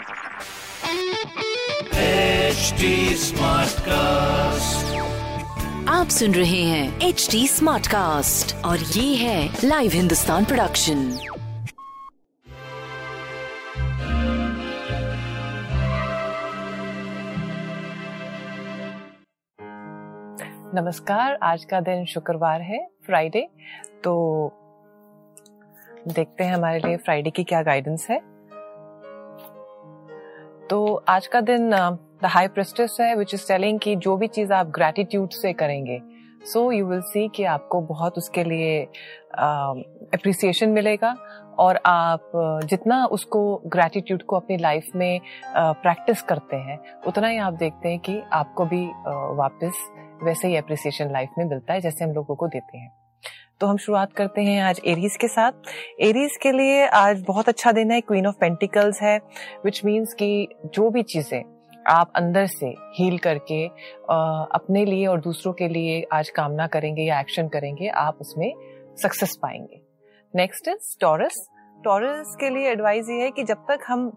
HD Smartcast. आप सुन रहे हैं एच डी स्मार्ट कास्ट और ये है लाइव हिंदुस्तान प्रोडक्शन नमस्कार आज का दिन शुक्रवार है फ्राइडे तो देखते हैं हमारे लिए फ्राइडे की क्या गाइडेंस है तो आज का दिन द हाई प्रेस्टिस है विच इज़ टेलिंग कि जो भी चीज़ आप ग्रेटिट्यूड से करेंगे सो यू विल सी कि आपको बहुत उसके लिए अप्रिसिएशन uh, मिलेगा और आप जितना उसको ग्रेटिट्यूड को अपनी लाइफ में प्रैक्टिस uh, करते हैं उतना ही आप देखते हैं कि आपको भी uh, वापस वैसे ही अप्रिसिएशन लाइफ में मिलता है जैसे हम लोगों को देते हैं। तो हम शुरुआत करते हैं आज एरीज के साथ। एरीज के लिए आज बहुत अच्छा दिन है क्वीन ऑफ़ पेंटिकल्स है विच मीन्स कि जो भी चीज़ें आप अंदर से हील करके अपने लिए और दूसरों के लिए आज कामना करेंगे या एक्शन करेंगे, आप उसमें सक्सेस पाएँगे। नेक्स्ट इज़ टॉरस टॉरस के लिए एडवाइस ये है कि जब तक हम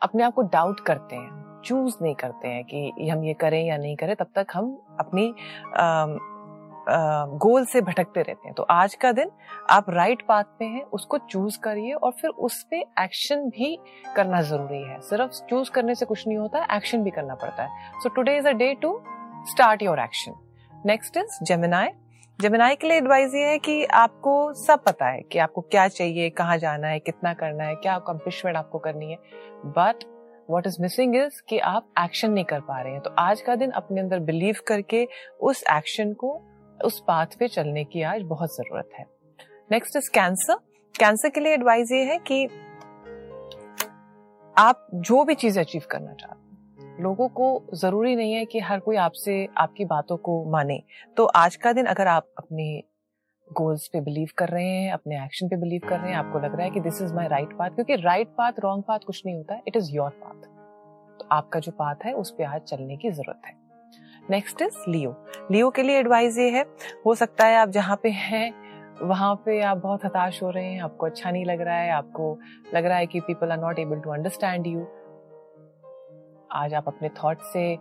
अपने आप को डाउट करते हैं चूज़ नहीं करते हैं कि हम ये करें या नहीं करें, तब तक हम अपनी गोल से भटकते रहते हैं। तो आज का दिन, आप राइट पाथ पे हैं, उसको चूज़ करिए और फिर उस पर एक्शन भी करना ज़रूरी है। सिर्फ़ चूज़ करने से कुछ नहीं होता एक्शन भी करना पड़ता है। So today is a day to start your action next is Gemini Gemini के लिए एडवाइस ये है कि आपको सब पता है कि आपको क्या चाहिए, कहाँ जाना है, कितना करना है, क्या अकम्पलिशमेंट आपको करनी है। But what is missing is कि आप एक्शन नहीं कर पा रहे हैं। तो आज का दिन अपने अंदर बिलीव करके उस एक्शन को उस पाथ पे चलने की आज बहुत ज़रूरत है। नेक्स्ट इज़ कैंसर कैंसर के लिए एडवाइस ये है कि आप जो भी चीज़ अचीव करना चाहते लोगों को ज़रूरी नहीं है कि हर कोई आपसे, आपकी बातों को माने। तो आज का दिन अगर आप अपने गोल्स पे बिलीव कर रहे हैं, अपने एक्शन पे बिलीव कर रहे हैं, आपको लग रहा है कि this is my right path क्योंकि राइट पाथ रॉन्ग पाथ कुछ नहीं होता इट इज़ योर पाथ तो आपका जो पाथ है, उस पर आज चलने की ज़रूरत है। नेक्स्ट इज़ लियो लियो के लिए एडवाइस ये है, हो सकता है आप जहाँ पे हैं, वहाँ पे आप बहुत हताश हो रहे हैं, आपको अच्छा नहीं लग रहा है, आपको लग रहा है कि people are not able to understand you आज आप अपने थॉट से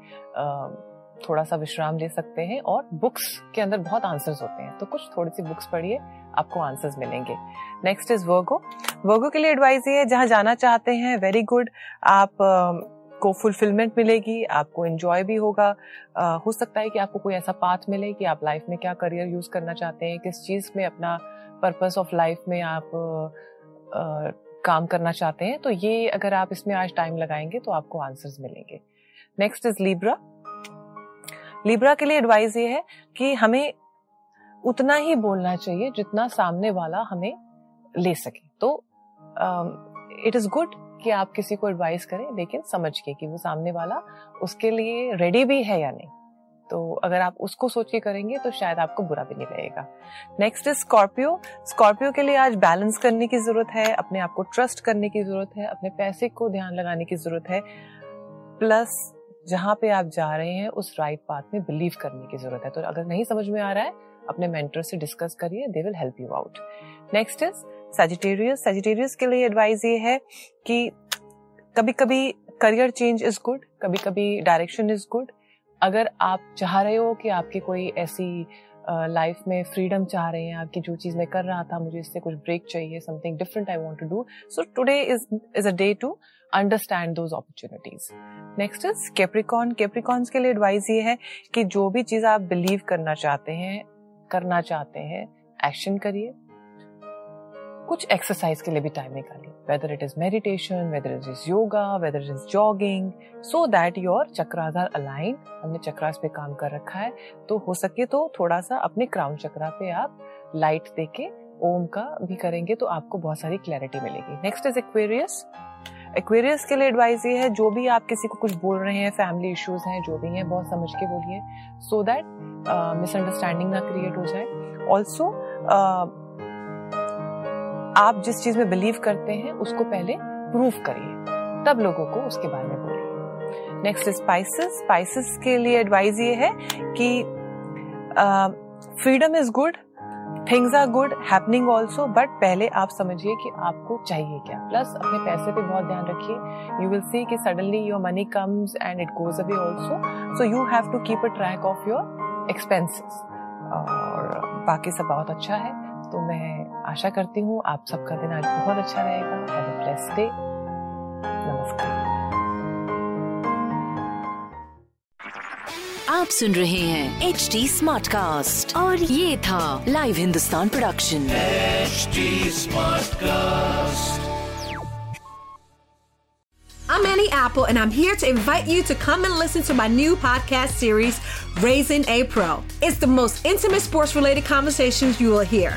थोड़ा सा विश्राम ले सकते हैं और बुक्स के अंदर बहुत आंसर्स होते हैं। तो कुछ थोड़ी सी बुक्स पढ़िए, आपको आंसर्स मिलेंगे। नेक्स्ट इज़ वर्गो वर्गो के लिए एडवाइस ये है, जहाँ जाना चाहते हैं वेरी गुड आप को फुलफिलमेंट मिलेगी, आपको एंजॉय भी होगा। हो सकता है कि आपको कोई ऐसा पाथ मिले कि आप लाइफ में क्या करियर यूज़ करना चाहते हैं, किस चीज़ में अपना पर्पस ऑफ़ लाइफ में आप काम करना चाहते हैं। तो ये अगर आप इसमें आज टाइम लगाएँगे तो आपको आंसर्स मिलेंगे। नेक्स्ट इज़ लीब्रा लीब्रा के लिए एडवाइस ये है कि हमें उतना ही बोलना चाहिए जितना सामने वाला हमें ले सके। तो इट इज़ गुड कि आप किसी को एडवाइस करें, लेकिन समझ के कि वो सामने वाला उसके लिए रेडी भी है या नहीं। तो अगर आप उसको सोच के करेंगे तो शायद आपको बुरा भी नहीं लगेगा। नेक्स्ट इज़ स्कॉर्पियो स्कॉर्पियो के लिए आज बैलेंस करने की ज़रूरत है, अपने आप को ट्रस्ट करने की ज़रूरत है, अपने पैसे को ध्यान लगाने की ज़रूरत है। प्लस जहाँ पे आप जा रहे हैं, उस राइट पाथ में बिलीव करने की ज़रूरत है। तो अगर नहीं समझ में आ रहा है, अपने मेंटर से डिस्कस करिए they will help you out next is Sagittarius Sagittarius के लिए एडवाइस ये है कि कभी कभी करियर चेंज इज़ गुड कभी कभी डायरेक्शन इज़ गुड अगर आप चाह रहे हो कि आपकी कोई ऐसी लाइफ में फ्रीडम चाह रहे हैं, आपकी जो चीज़ मैं कर रहा था, मुझे इससे कुछ ब्रेक चाहिए something different I want to do so today is is a day to understand those opportunities next is Capricorn Capricorns के लिए एडवाइस ये है कि जो भी चीज़ आप बिलीव करना चाहते हैं, करना चाहते हैं एक्शन करिए. कुछ एक्सरसाइज के लिए भी टाइम निकालिए। Whether it is meditation whether it is yoga whether it is jogging so that your chakras are align हमने चक्रास पे काम कर रखा है तो हो सके तो थोड़ा सा अपने क्राउन चक्रा पे आप लाइट देके, ओम का भी करेंगे तो आपको बहुत सारी क्लैरिटी मिलेगी। नेक्स्ट इज़ एक्वेरियस एक्वेरियस के लिए एडवाइस ये है, जो भी आप किसी को कुछ बोल रहे हैं फैमिली इश्यूज़ हैं, जो भी हैं, बहुत समझ के बोलिए। सो दैट मिसअंडरस्टैंडिंग ना क्रिएट हो जाए। ऑल्सो आप जिस चीज़ में बिलीव करते हैं, उसको पहले प्रूव करिए। तब लोगों को उसके बारे में बोलिए। नेक्स्ट स्पाइसेस स्पाइसेस के लिए एडवाइस ये है कि freedom is good things are good happening also but पहले आप समझिए कि आपको चाहिए क्या। प्लस अपने पैसे पे बहुत ध्यान रखिए। यू विल सी कि suddenly your money comes and it goes away also so you have to keep a track of your expenses और बाकी सब बहुत अच्छा है। तो मैं आशा करती हूँ आप सबका दिन आज बहुत अच्छा रहेगा हैव अ ब्लेस्ड डे नमस्कार आप सुन रहे हैं एच डी स्मार्ट कास्ट और ये था live Hindustan production HD Smartcast. I'm Annie Apple, and I'm here to invite you to come and listen to my new podcast series, Raising a Pro. It's the most intimate sports related conversations you will hear.